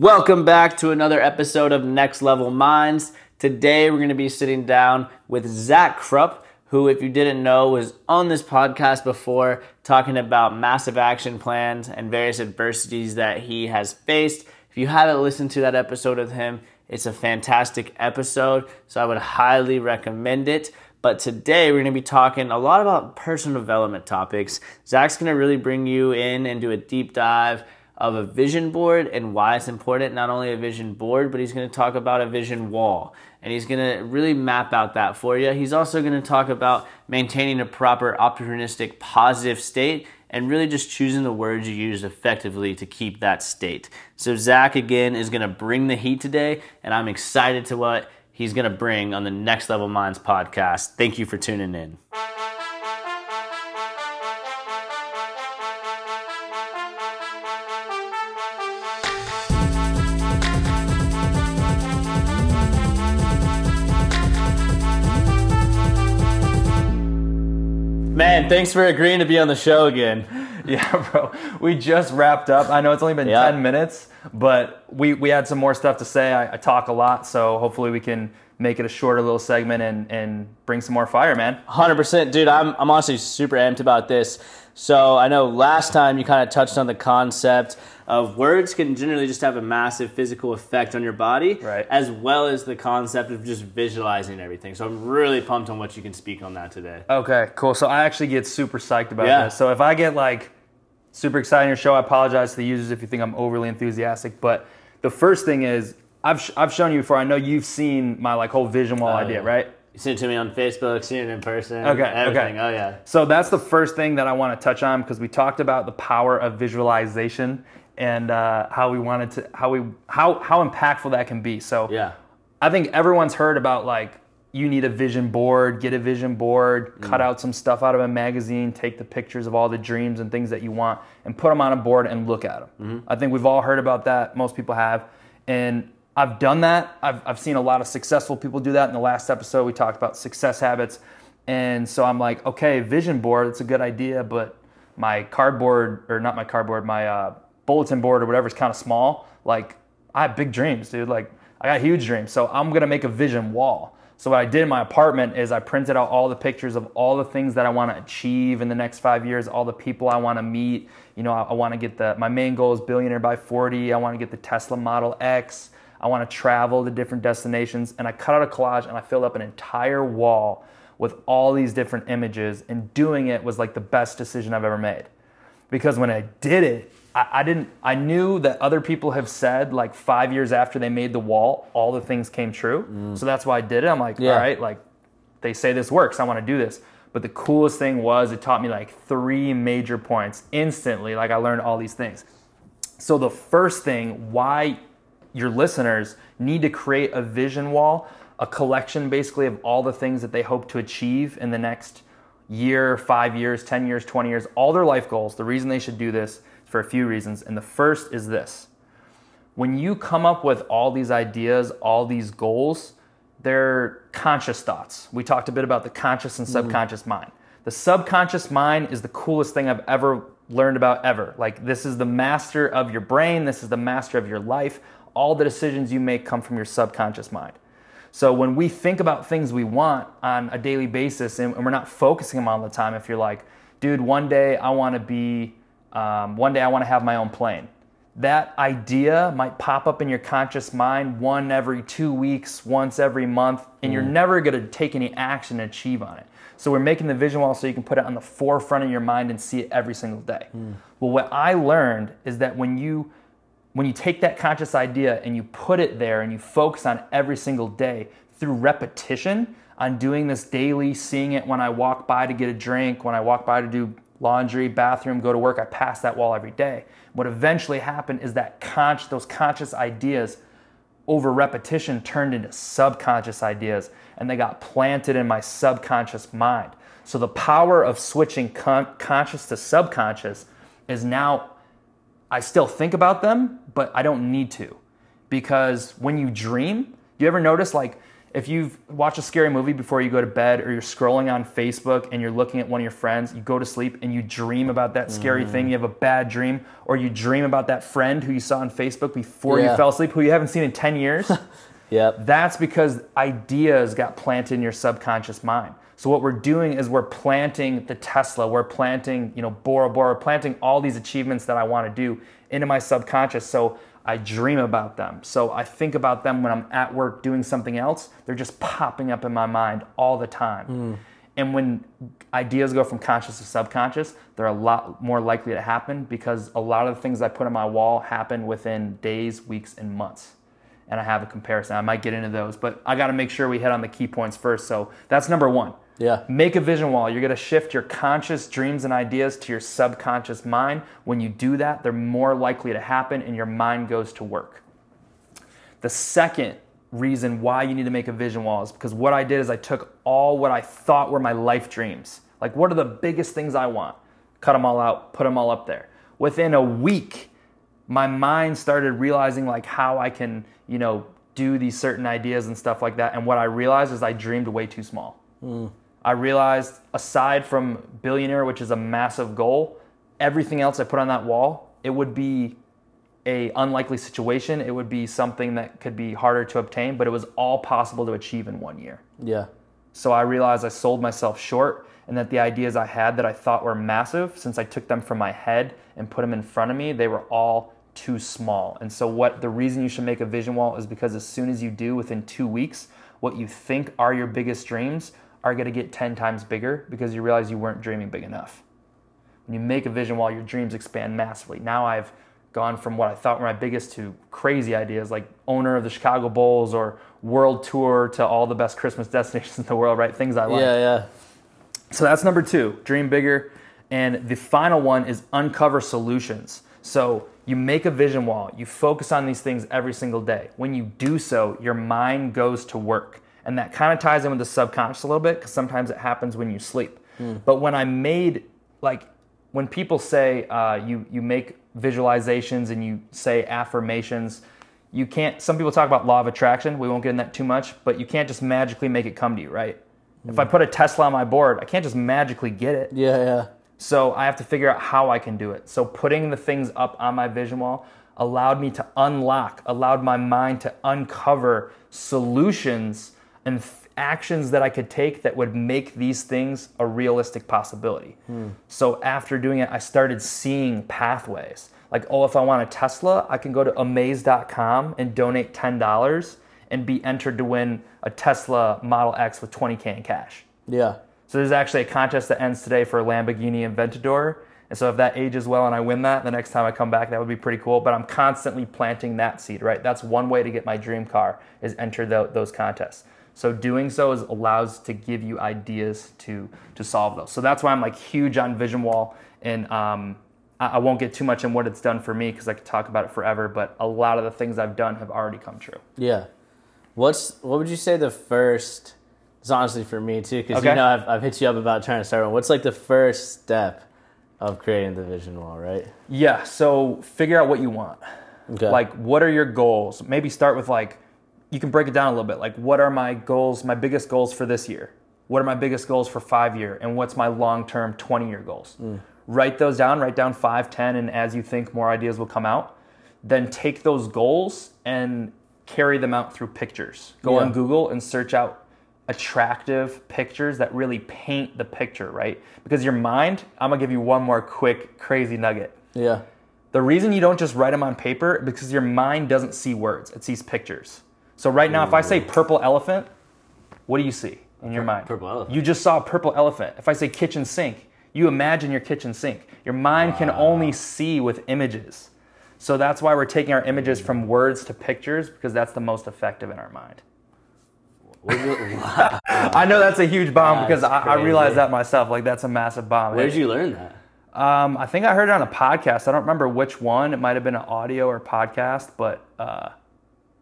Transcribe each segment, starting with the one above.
Welcome back to another episode of Next Level Minds. Today we're going to be sitting down with Zach Krupp, who, if you didn't know, was on this podcast before talking about massive action plans and various adversities that he has faced. If you haven't listened to that episode of him, it's a fantastic episode, so I would highly recommend it. But today we're going to be talking a lot about personal development topics. Zach's going to really bring you in and do a deep dive of a vision board and why it's important. Not only a vision board, but he's going to talk about a vision wall and he's going to really map out that for you. He's also going to talk about maintaining a proper opportunistic positive state and really just choosing the words you use effectively to keep that state. So Zach again is going to bring the heat today and I'm excited to what he's going to bring on the Next Level Minds podcast. Thank you for tuning in. Man, thanks for agreeing to be on the show again. Yeah, bro. We just wrapped up. I know it's only been Yeah. 10 minutes, but we, we had some more stuff to say. I, I talk a lot, so hopefully we can make it a shorter little segment and, and bring some more fire, man. 100%. Dude, I'm, I'm honestly super amped about this. So I know last time you kind of touched on the concept of words can generally just have a massive physical effect on your body, Right. as well as the concept of just visualizing everything. So I'm really pumped on what you can speak on that today. Okay, cool. So I actually get super psyched about Yeah. this. So if I get like super excited in your show, I apologize to the users if you think I'm overly enthusiastic. But the first thing is, I've, sh- I've shown you before. I know you've seen my like whole vision wall oh, idea, yeah. right? Sent it to me on Facebook, seen it in person, Okay, everything. okay. Oh, yeah. So that's the first thing that I want to touch on because we talked about the power of visualization and uh, how we wanted to how we how how impactful that can be. So Yeah. I think everyone's heard about like you need a vision board, get a vision board, cut out some stuff out of a magazine, take the pictures of all the dreams and things that you want, and put them on a board and look at them. I think we've all heard about that. Most people have, and I've done that. I've, I've seen a lot of successful people do that. In the last episode, we talked about success habits, and so I'm like, okay, vision board, it's a good idea, but my cardboard or not my cardboard, my uh, bulletin board or whatever is kind of small. Like I have big dreams, dude. Like I got huge dreams. So I'm gonna make a vision wall. So what I did in my apartment is I printed out all the pictures of all the things that I want to achieve in the next five years, all the people I want to meet. You know, I, I want to get the my main goal is billionaire by 40. I want to get the Tesla Model X. I want to travel to different destinations, and I cut out a collage and I filled up an entire wall with all these different images. And doing it was like the best decision I've ever made because when I did it, I, I didn't. I knew that other people have said like five years after they made the wall, all the things came true. Mm. So that's why I did it. I'm like, Yeah. all right, like they say this works. I want to do this. But the coolest thing was it taught me like three major points instantly. Like I learned all these things. So the first thing, why your listeners need to create a vision wall, a collection basically of all the things that they hope to achieve in the next year, five years, 10 years, 20 years, all their life goals. The reason they should do this is for a few reasons. And the first is this when you come up with all these ideas, all these goals, they're conscious thoughts. We talked a bit about the conscious and mm-hmm. subconscious mind. The subconscious mind is the coolest thing I've ever learned about ever. Like this is the master of your brain, this is the master of your life. All the decisions you make come from your subconscious mind. So when we think about things we want on a daily basis and and we're not focusing them all the time, if you're like, dude, one day I want to be, um, one day I want to have my own plane. That idea might pop up in your conscious mind one every two weeks, once every month, and you're never going to take any action and achieve on it. So we're making the vision wall so you can put it on the forefront of your mind and see it every single day. Well, what I learned is that when you when you take that conscious idea and you put it there and you focus on every single day through repetition on doing this daily, seeing it when I walk by to get a drink, when I walk by to do laundry, bathroom, go to work, I pass that wall every day. What eventually happened is that con- those conscious ideas over repetition turned into subconscious ideas and they got planted in my subconscious mind. So the power of switching con- conscious to subconscious is now I still think about them, but I don't need to. Because when you dream, you ever notice like if you've watched a scary movie before you go to bed or you're scrolling on Facebook and you're looking at one of your friends, you go to sleep and you dream about that scary thing, mm-hmm. you have a bad dream, or you dream about that friend who you saw on Facebook before Yeah. you fell asleep who you haven't seen in 10 years, Yep. that's because ideas got planted in your subconscious mind. So what we're doing is we're planting the Tesla, we're planting, you know, Bora Bora, planting all these achievements that I want to do into my subconscious. So I dream about them. So I think about them when I'm at work doing something else. They're just popping up in my mind all the time. Hmm. And when ideas go from conscious to subconscious, they're a lot more likely to happen because a lot of the things I put on my wall happen within days, weeks, and months and I have a comparison. I might get into those, but I got to make sure we hit on the key points first. So that's number one. Yeah. Make a vision wall. You're going to shift your conscious dreams and ideas to your subconscious mind. When you do that, they're more likely to happen and your mind goes to work. The second reason why you need to make a vision wall is because what I did is I took all what I thought were my life dreams. Like, what are the biggest things I want? Cut them all out, put them all up there. Within a week, my mind started realizing like how I can, you know, do these certain ideas and stuff like that. And what I realized is I dreamed way too small. Hmm. I realized aside from billionaire, which is a massive goal, everything else I put on that wall, it would be a unlikely situation. It would be something that could be harder to obtain, but it was all possible to achieve in one year. Yeah. So I realized I sold myself short and that the ideas I had that I thought were massive, since I took them from my head and put them in front of me, they were all too small. And so what the reason you should make a vision wall is because as soon as you do within 2 weeks, what you think are your biggest dreams are going to get 10 times bigger because you realize you weren't dreaming big enough. When you make a vision wall, your dreams expand massively. Now I've gone from what I thought were my biggest to crazy ideas like owner of the Chicago Bulls or world tour to all the best Christmas destinations in the world, right? Things I like. Yeah, yeah. So that's number two, dream bigger. And the final one is uncover solutions. So you make a vision wall, you focus on these things every single day. When you do so, your mind goes to work. And that kind of ties in with the subconscious a little bit because sometimes it happens when you sleep. But when I made, like, when people say uh, you, you make visualizations and you say affirmations, you can't, some people talk about law of attraction. We won't get in that too much, but you can't just magically make it come to you, right? If I put a Tesla on my board, I can't just magically get it. Yeah, yeah. So I have to figure out how I can do it. So putting the things up on my vision wall allowed me to unlock, allowed my mind to uncover solutions and th- actions that I could take that would make these things a realistic possibility. Hmm. So after doing it, I started seeing pathways. Like, oh, if I want a Tesla, I can go to omaze.com and donate $10 and be entered to win a Tesla Model X with 20K in cash. Yeah. So there's actually a contest that ends today for a Lamborghini Aventador. And so if that ages well and I win that, the next time I come back, that would be pretty cool. But I'm constantly planting that seed, right? That's one way to get my dream car is enter tho- those contests. So doing so is allows to give you ideas to to solve those. So that's why I'm like huge on Vision Wall, and um, I, I won't get too much in what it's done for me because I could talk about it forever. But a lot of the things I've done have already come true. Yeah. What's what would you say the first? It's honestly for me too, because Okay. you know I've, I've hit you up about trying to start one. What's like the first step of creating the vision wall, right? Yeah. So figure out what you want. Okay. Like, what are your goals? Maybe start with like, you can break it down a little bit. Like, what are my goals, my biggest goals for this year? What are my biggest goals for five year? And what's my long term 20 year goals? Mm. Write those down, write down five, 10, and as you think, more ideas will come out. Then take those goals and carry them out through pictures. Go Yeah. on Google and search out attractive pictures that really paint the picture, right? Because your mind, I'm gonna give you one more quick, crazy nugget. yeah. The reason you don't just write them on paper because your mind doesn't see words, it sees pictures. So right now, if I say purple elephant, what do you see in your mind? purple elephant. You just saw a purple elephant. If I say kitchen sink, you imagine your kitchen sink. Your mind can only see with images. So that's why we're taking our images from words to pictures because that's the most effective in our mind. I know that's a huge bomb because I, That's I realized that myself. Like that's a massive bomb. Where did you learn that? Um, I think I heard it on a podcast. I don't remember which one. It might have been an audio or podcast, but uh,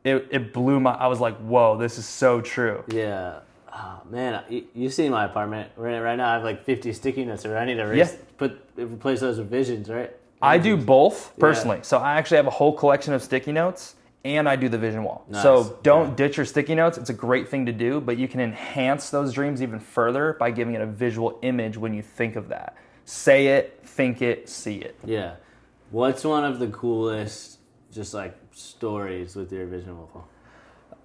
it, it blew my. I was like, "Whoa, this is so true." Yeah. Oh, man, you, you see my apartment right, right now. I have like 50 sticky notes. Or I need to erase, Yeah. put replace those with visions, right? I do both personally. So I actually have a whole collection of sticky notes and I do the vision wall. Nice. So don't ditch your sticky notes. It's a great thing to do, but you can enhance those dreams even further by giving it a visual image when you think of that. Say it, think it, see it. Yeah. What's one of the coolest, just like stories with your vision wall?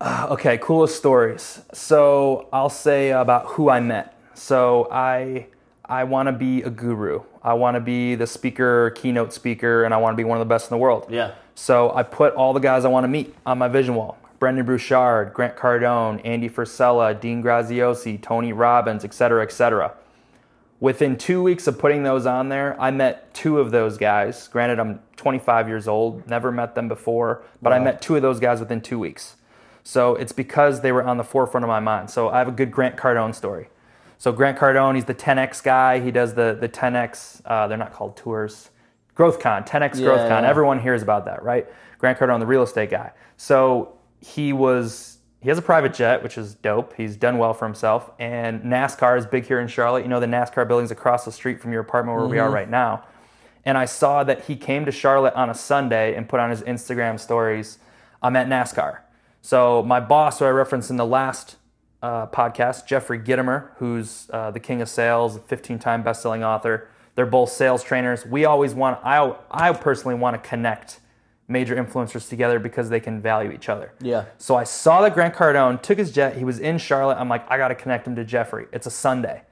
Ah, okay, coolest stories. So I'll say about who I met. So I I want to be a guru. I want to be the speaker, keynote speaker, and I want to be one of the best in the world. Yeah. So I put all the guys I want to meet on my vision wall. Brendon Burchard, Grant Cardone, Andy Frisella, Dean Graziosi, Tony Robbins, et cetera, et cetera. Within two weeks of putting those on there, I met two of those guys. Granted, I'm 25 years old, never met them before, but I met two of those guys within two weeks. So it's because they were on the forefront of my mind. So I have a good Grant Cardone story. So Grant Cardone, he's the 10x guy. He does the the 10x. Uh, they're not called tours. GrowthCon, 10x Yeah, GrowthCon. yeah. Everyone hears about that, right? Grant Cardone, the real estate guy. So he was he has a private jet, which is dope. He's done well for himself. And NASCAR is big here in Charlotte. You know the NASCAR building's across the street from your apartment where we are right now. And I saw that he came to Charlotte on a Sunday and put on his Instagram stories, I'm at NASCAR. So my boss, who I referenced in the last uh, podcast, Jeffrey Gitomer, who's uh, the king of sales, 15-time best-selling author. They're both sales trainers. We always want, I, I personally want to connect major influencers together because they can value each other. Yeah. So I saw that Grant Cardone took his jet. He was in Charlotte. I'm like, I got to connect him to Jeffrey. It's a Sunday.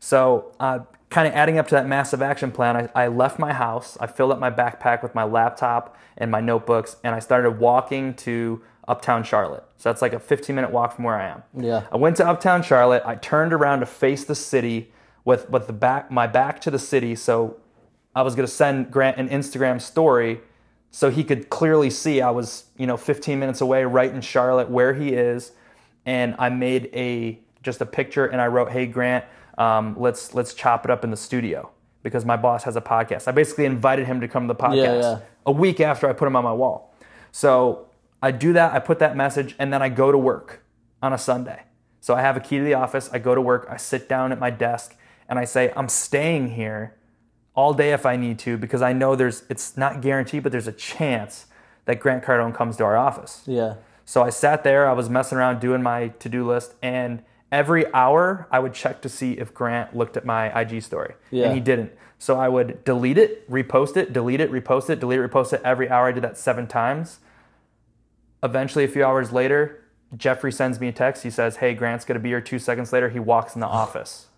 So, uh, kind of adding up to that massive action plan, I, I left my house. I filled up my backpack with my laptop and my notebooks, and I started walking to Uptown Charlotte. So that's like a 15 minute walk from where I am. Yeah. I went to Uptown Charlotte. I turned around to face the city with with the back my back to the city. So I was gonna send Grant an Instagram story so he could clearly see I was, you know, 15 minutes away, right in Charlotte, where he is. And I made a just a picture and I wrote, "Hey Grant, um, let's let's chop it up in the studio because my boss has a podcast." I basically invited him to come to the podcast yeah. a week after I put him on my wall. So I do that, I put that message, and then I go to work on a Sunday. So I have a key to the office, I go to work, I sit down at my desk, and I say, I'm staying here all day if I need to because I know there's it's not guaranteed, but there's a chance that Grant Cardone comes to our office. Yeah. So I sat there, I was messing around doing my to-do list, and every hour I would check to see if Grant looked at my IG story. Yeah. And he didn't. So I would delete it, repost it, delete it, repost it, delete it, repost it. Every hour I did that seven times. Eventually, a few hours later, Jeffrey sends me a text. He says, Hey, Grant's gonna be here two seconds later. He walks in the office.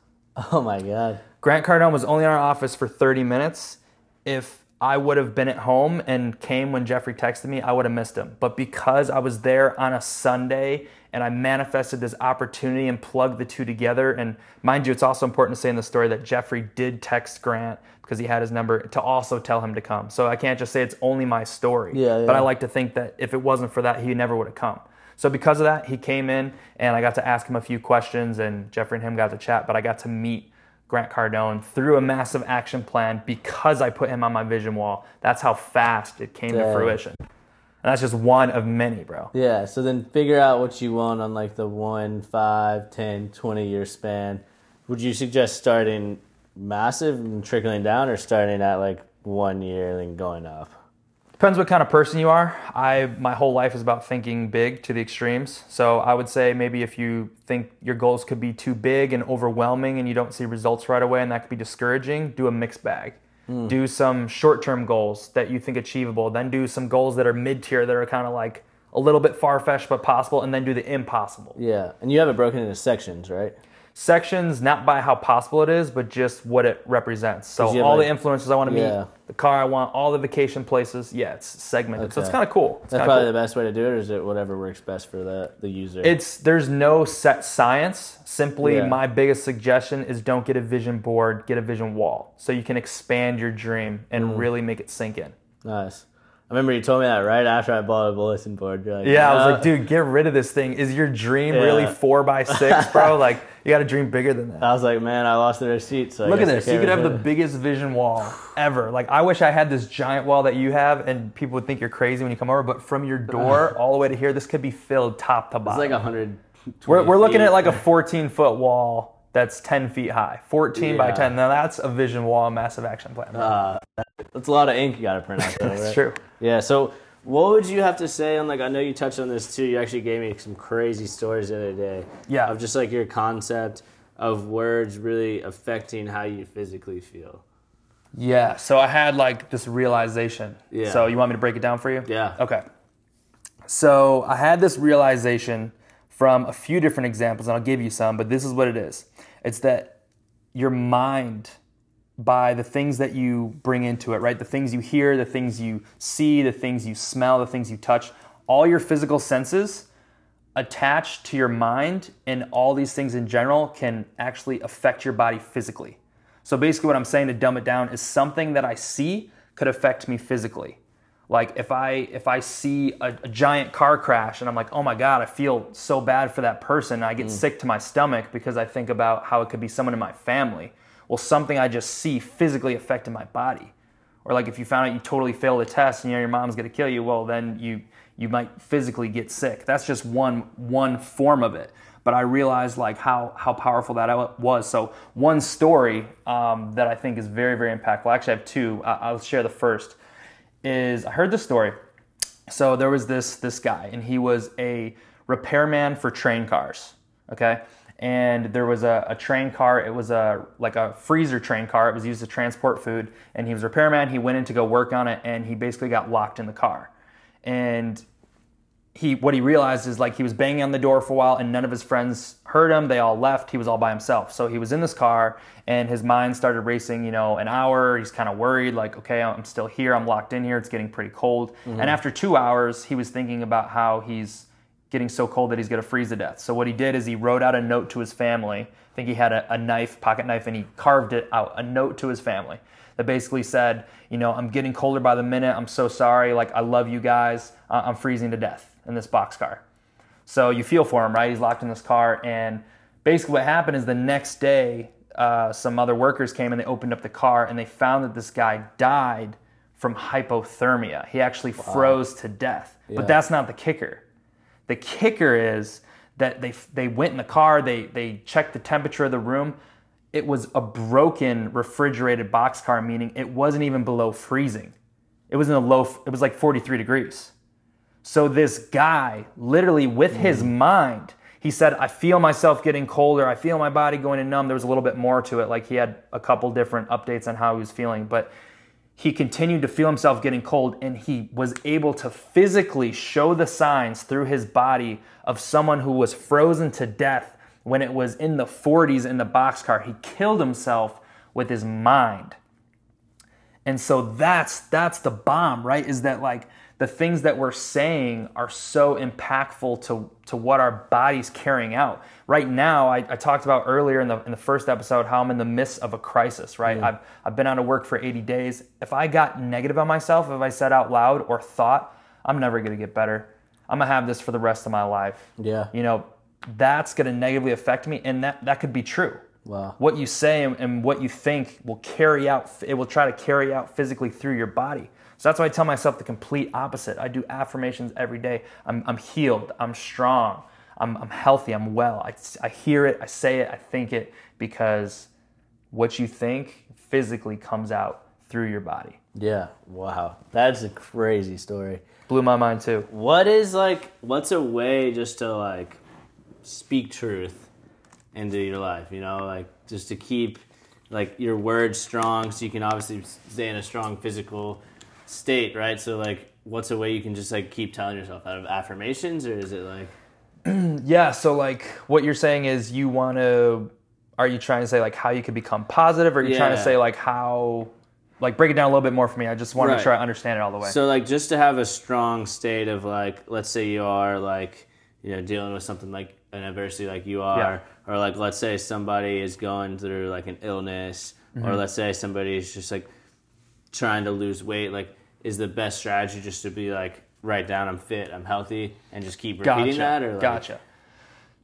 Oh my God. Grant Cardone was only in our office for 30 minutes. If I would have been at home and came when Jeffrey texted me, I would have missed him. But because I was there on a Sunday and I manifested this opportunity and plugged the two together, and mind you, it's also important to say in the story that Jeffrey did text Grant because he had his number to also tell him to come. So I can't just say it's only my story. Yeah, But I like to think that if it wasn't for that, he never would have come. So because of that, he came in and I got to ask him a few questions, and Jeffrey and him got to chat. But I got to meet Grant Cardone through a massive action plan because I put him on my vision wall. That's how fast it came to fruition. And that's just one of many, bro. Yeah. So then figure out what you want on like the one, five, 10, 20 year span. Would you suggest starting massive and trickling down or starting at like one year and then going up? Depends what kind of person you are. I my whole life is about thinking big to the extremes. So I would say maybe if you think your goals could be too big and overwhelming and you don't see results right away and that could be discouraging, do a mixed bag. Hmm. Do some short-term goals that you think achievable, then do some goals that are mid-tier that are kind of like a little bit far-fetched but possible and then do the impossible. Yeah. And you have it broken into sections, right? Sections not by how possible it is, but just what it represents. So all like- the influencers I want to meet, Yeah. the car I want, all the vacation places. Yeah, it's segmented, so it's kind of cool. It's That's probably cool. the best way to do it, or is it whatever works best for the, the user? It's there's no set science. Simply, Yeah. my biggest suggestion is don't get a vision board, get a vision wall, so you can expand your dream and Mm. really make it sink in. nice. I remember you told me that right after I bought a bulletin board. You're like, Yeah, I was like, dude, get rid of this thing. Is your dream really four by six, bro? like, you got to dream bigger than that. I was like, man, I lost the receipt. So Look at this. You could have the biggest vision wall ever. Like I wish I had this giant wall that you have, and people would think you're crazy when you come over. But from your door all the way to here, this could be filled top to bottom. It's like a hundred. we're we're looking at like a 14 foot wall that's 10 feet high. 14 by 10. Now that's a vision wall, massive action plan. Uh, that's a lot of ink you got to print out. Though, It's right? true. Yeah. So What would you have to say on like? I know you touched on this too. You actually gave me some crazy stories the other day. Yeah. Of just like your concept of words really affecting how you physically feel. Yeah. So I had like this realization. Yeah. So you want me to break it down for you? Yeah. Okay. So I had this realization from a few different examples, and I'll give you some, but this is what it is. It's that your mind, by the things that you bring into it, right? The things you hear, the things you see, the things you smell, the things you touch, all your physical senses attached to your mind and all these things in general can actually affect your body physically. So basically, what I'm saying to dumb it down is something that I see could affect me physically. Like if I if I see a, a giant car crash and I'm like, oh my god, I feel so bad for that person. I get sick to my stomach because I think about how it could be someone in my family. Well, something I just see physically affected my body. Or like if you found out you totally failed a test and you know your mom's gonna kill you, well then you you might physically get sick. That's just one one form of it. But I realized like how how powerful that was. So one story um, that I think is very very impactful. Actually, I have two. I'll share the first. Is I heard the story. So there was this this guy, and he was a repairman for train cars. Okay, and there was a, a train car. It was a like a freezer train car. It was used to transport food, and he was repairman. He went in to go work on it, and he basically got locked in the car. And he what he realized is like he was banging on the door for a while and none of his friends heard him. They all left. He was all by himself. So he was in this car and his mind started racing you know an hour. He's kind of worried like okay i'm still here. I'm locked in here. It's getting pretty cold. And after two hours he was thinking about how he's getting so cold that he's going to freeze to death. So what he did is he wrote out a note to his family. I think he had a, a knife pocket knife and he carved it out a note to his family that basically said, you know, I'm getting colder by the minute. I'm so sorry. Like, I love you guys. Uh, I'm freezing to death in this box car. So you feel for him, right? He's locked in this car. And basically, what happened is the next day, uh, some other workers came and they opened up the car and they found that this guy died from hypothermia. He actually froze to death. But that's not the kicker. The kicker is that they, they went in the car, they, they checked the temperature of the room it was a broken refrigerated box car, meaning it wasn't even below freezing. It was in a low, it was like 43 degrees. So this guy, literally with his mm. mind, he said, I feel myself getting colder. I feel my body going to numb. There was a little bit more to it. Like he had a couple different updates on how he was feeling, but he continued to feel himself getting cold and he was able to physically show the signs through his body of someone who was frozen to death when it was in the 40s in the boxcar. He killed himself with his mind. And so that's that's the bomb, right? Is that like the things that we're saying are so impactful to, to what our body's carrying out. Right now, I, I talked about earlier in the in the first episode how I'm in the midst of a crisis, right? Mm. I've I've been out of work for 80 days. If I got negative on myself, if I said out loud or thought, I'm never gonna get better. I'm gonna have this for the rest of my life. Yeah. You know, that's gonna negatively affect me, and that, that could be true. Wow. What you say and, and what you think will carry out, it will try to carry out physically through your body. So that's why I tell myself the complete opposite. I do affirmations every day. I'm, I'm healed, I'm strong, I'm, I'm healthy, I'm well. I, I hear it, I say it, I think it, because what you think physically comes out through your body. Yeah. Wow. That's a crazy story. Blew my mind too. What is like what's a way just to like speak truth into your life, you know, like just to keep like your words strong so you can obviously stay in a strong physical state, right? So like what's a way you can just like keep telling yourself out of affirmations or is it like Yeah, so like what you're saying is you want to are you trying to say like how you could become positive or are you trying to say like how like break it down a little bit more for me. I just want to Right. make sure I understand it all the way. So like just to have a strong state of like let's say you are like you know dealing with something like an adversity like you are or like let's say somebody is going through like an illness Mm-hmm. or let's say somebody is just like trying to lose weight like is the best strategy just to be like write down I'm fit, I'm healthy and just keep repeating Gotcha. that or like, gotcha.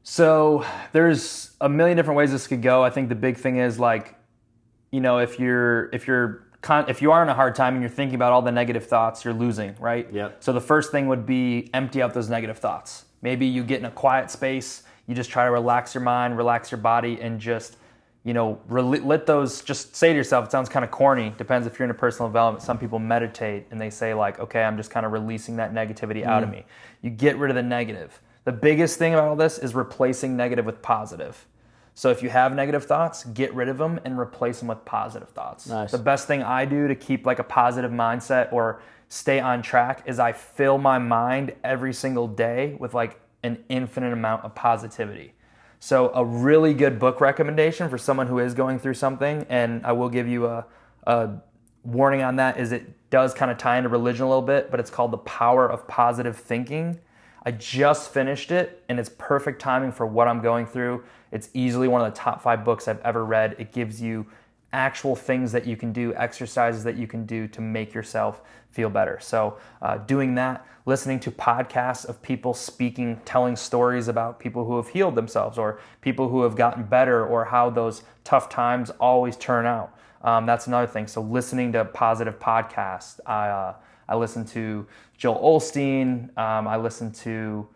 So there's a million different ways this could go. I think the big thing is like, you know, if you're if you're con- if you are in a hard time and you're thinking about all the negative thoughts, you're losing, right? Yep. So the first thing would be empty out those negative thoughts. Maybe you get in a quiet space, you just try to relax your mind, relax your body, and just, you know, rel- let those just say to yourself, it sounds kind of corny, depends if you're in a personal development. Some people meditate and they say, like, okay, I'm just kind of releasing that negativity out of mm. me. You get rid of the negative. The biggest thing about all this is replacing negative with positive. So if you have negative thoughts, get rid of them and replace them with positive thoughts. Nice. The best thing I do to keep like a positive mindset or stay on track is I fill my mind every single day with like an infinite amount of positivity. So a really good book recommendation for someone who is going through something, and I will give you a, a warning on that, is it does kind of tie into religion a little bit, but it's called The Power of Positive Thinking. I just finished it, and it's perfect timing for what I'm going through. It's easily one of the top five books I've ever read. It gives you actual things that you can do, exercises that you can do to make yourself feel better. So, uh, doing that, listening to podcasts of people speaking, telling stories about people who have healed themselves or people who have gotten better or how those tough times always turn out. Um, that's another thing. So, listening to positive podcasts. I, uh, I listen to Joel Osteen. Um, I listen to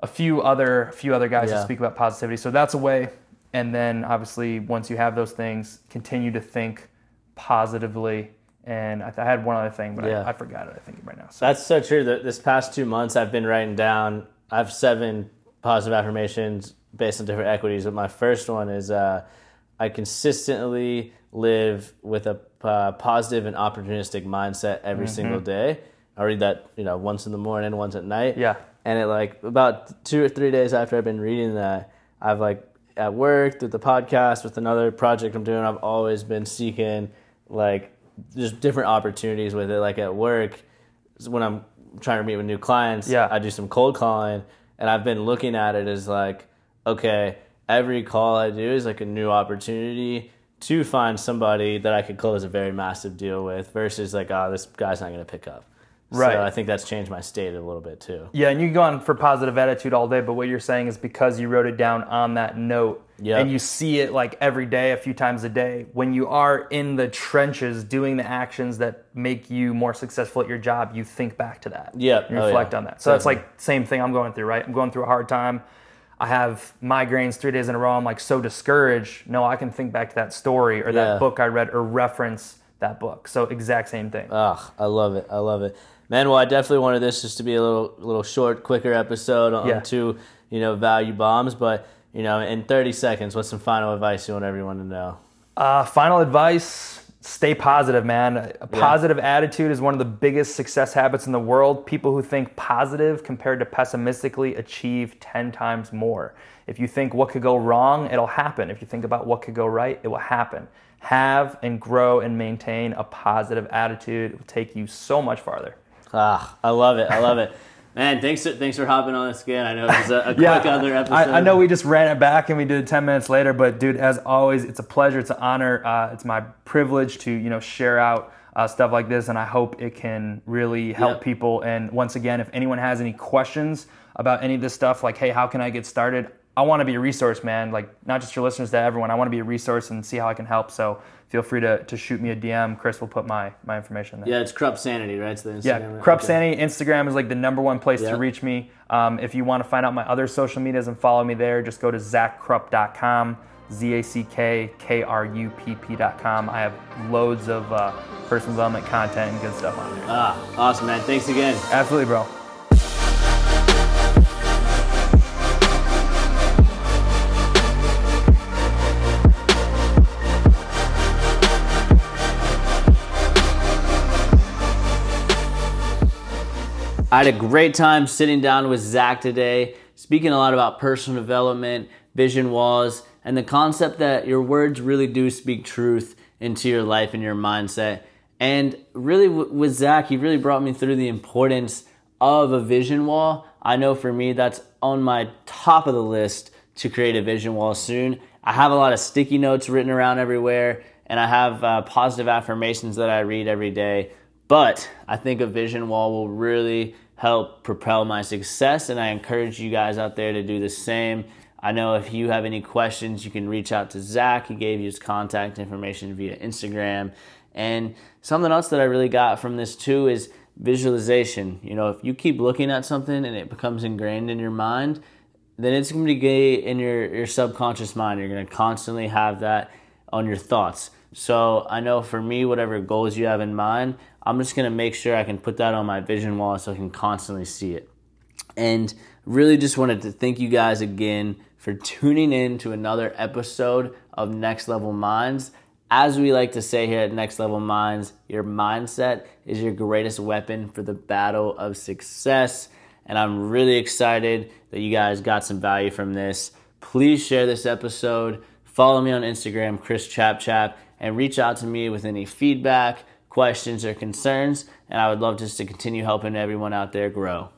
a few other few other guys Yeah. that speak about positivity. So that's a way. And then obviously once you have those things, continue to think positively. And I, I had one other thing, but Yeah. I, I forgot it. I think right now. So That's so true. That this past two months, I've been writing down. I have seven positive affirmations based on different equities. But my first one is uh, I consistently live with a uh, positive and opportunistic mindset every Mm-hmm. single day. I read that you know once in the morning, once at night. Yeah. And it like about two or three days after I've been reading that, I've like at work with the podcast with another project I'm doing. I've always been seeking like just different opportunities with it. Like at work, when I'm trying to meet with new clients, Yeah. I do some cold calling, and I've been looking at it as like, okay, every call I do is like a new opportunity to find somebody that I could close a very massive deal with, versus like, oh, this guy's not going to pick up. Right. So I think that's changed my state a little bit too. Yeah, and you can go on for positive attitude all day, but what you're saying is because you wrote it down on that note Yeah. and you see it like every day, a few times a day, when you are in the trenches doing the actions that make you more successful at your job, you think back to that. Yep. You Oh, reflect yeah. on that. So that's like same thing I'm going through, right? I'm going through a hard time. I have migraines three days in a row. I'm like so discouraged. No, I can think back to that story or that book I read or reference that book. So exact same thing. Ugh, I love it. I love it. Man, well, I definitely wanted this just to be a little, little short, quicker episode on Yeah. two, you know, value bombs. But you know, in 30 seconds, what's some final advice you want everyone to know? Uh, final advice stay positive, man. A positive attitude is one of the biggest success habits in the world. People who think positive compared to pessimistically achieve 10 times more. If you think what could go wrong, it'll happen. If you think about what could go right, it will happen. Have and grow and maintain a positive attitude. It will take you so much farther. Ah, I love it. I love it. Man, thanks thanks for hopping on this again. I know it was a, a quick other episode. I, I know we just ran it back and we did it 10 minutes later, but dude, as always, it's a pleasure. It's an honor. Uh, it's my privilege to, you know, share out uh, stuff like this. And I hope it can really help Yep. people. And once again, if anyone has any questions about any of this stuff, like, hey, how can I get started? I want to be a resource, man. Like, not just your listeners, to everyone. I want to be a resource and see how I can help. So feel free to, to shoot me a DM. Chris will put my, my information there. Yeah, it's Krupp Sanity, right? It's the Yeah, Krupp Okay. Sanity Instagram is like the number one place Yeah. to reach me. Um, if you want to find out my other social medias and follow me there, just go to zachkrupp.com, Z A C K K R U P P.com. I have loads of uh, personal development content and good stuff on there. Ah, awesome, man. Thanks again. Absolutely, bro. I had a great time sitting down with Zach today, speaking a lot about personal development, vision walls, and the concept that your words really do speak truth into your life and your mindset. And really, with Zach, he really brought me through the importance of a vision wall. I know for me, that's on my top of the list to create a vision wall soon. I have a lot of sticky notes written around everywhere, and I have uh, positive affirmations that I read every day. But I think a vision wall will really help propel my success, and I encourage you guys out there to do the same. I know if you have any questions, you can reach out to Zach. He gave you his contact information via Instagram. And something else that I really got from this too is visualization. You know, if you keep looking at something and it becomes ingrained in your mind, then it's going to be in your, your subconscious mind. You're going to constantly have that on your thoughts. So I know for me, whatever goals you have in mind, I'm just to make sure I can put that on my vision wall so I can constantly see it. And really just wanted to thank you guys again for tuning in to another episode of Next Level Minds. As we like to say here at Next Level Minds, your mindset is your greatest weapon for the battle of success. And I'm really excited that you guys got some value from this. Please share this episode. Follow me on Instagram, Chris Chap Chap, and reach out to me with any feedback, questions, or concerns. And I would love just to continue helping everyone out there grow.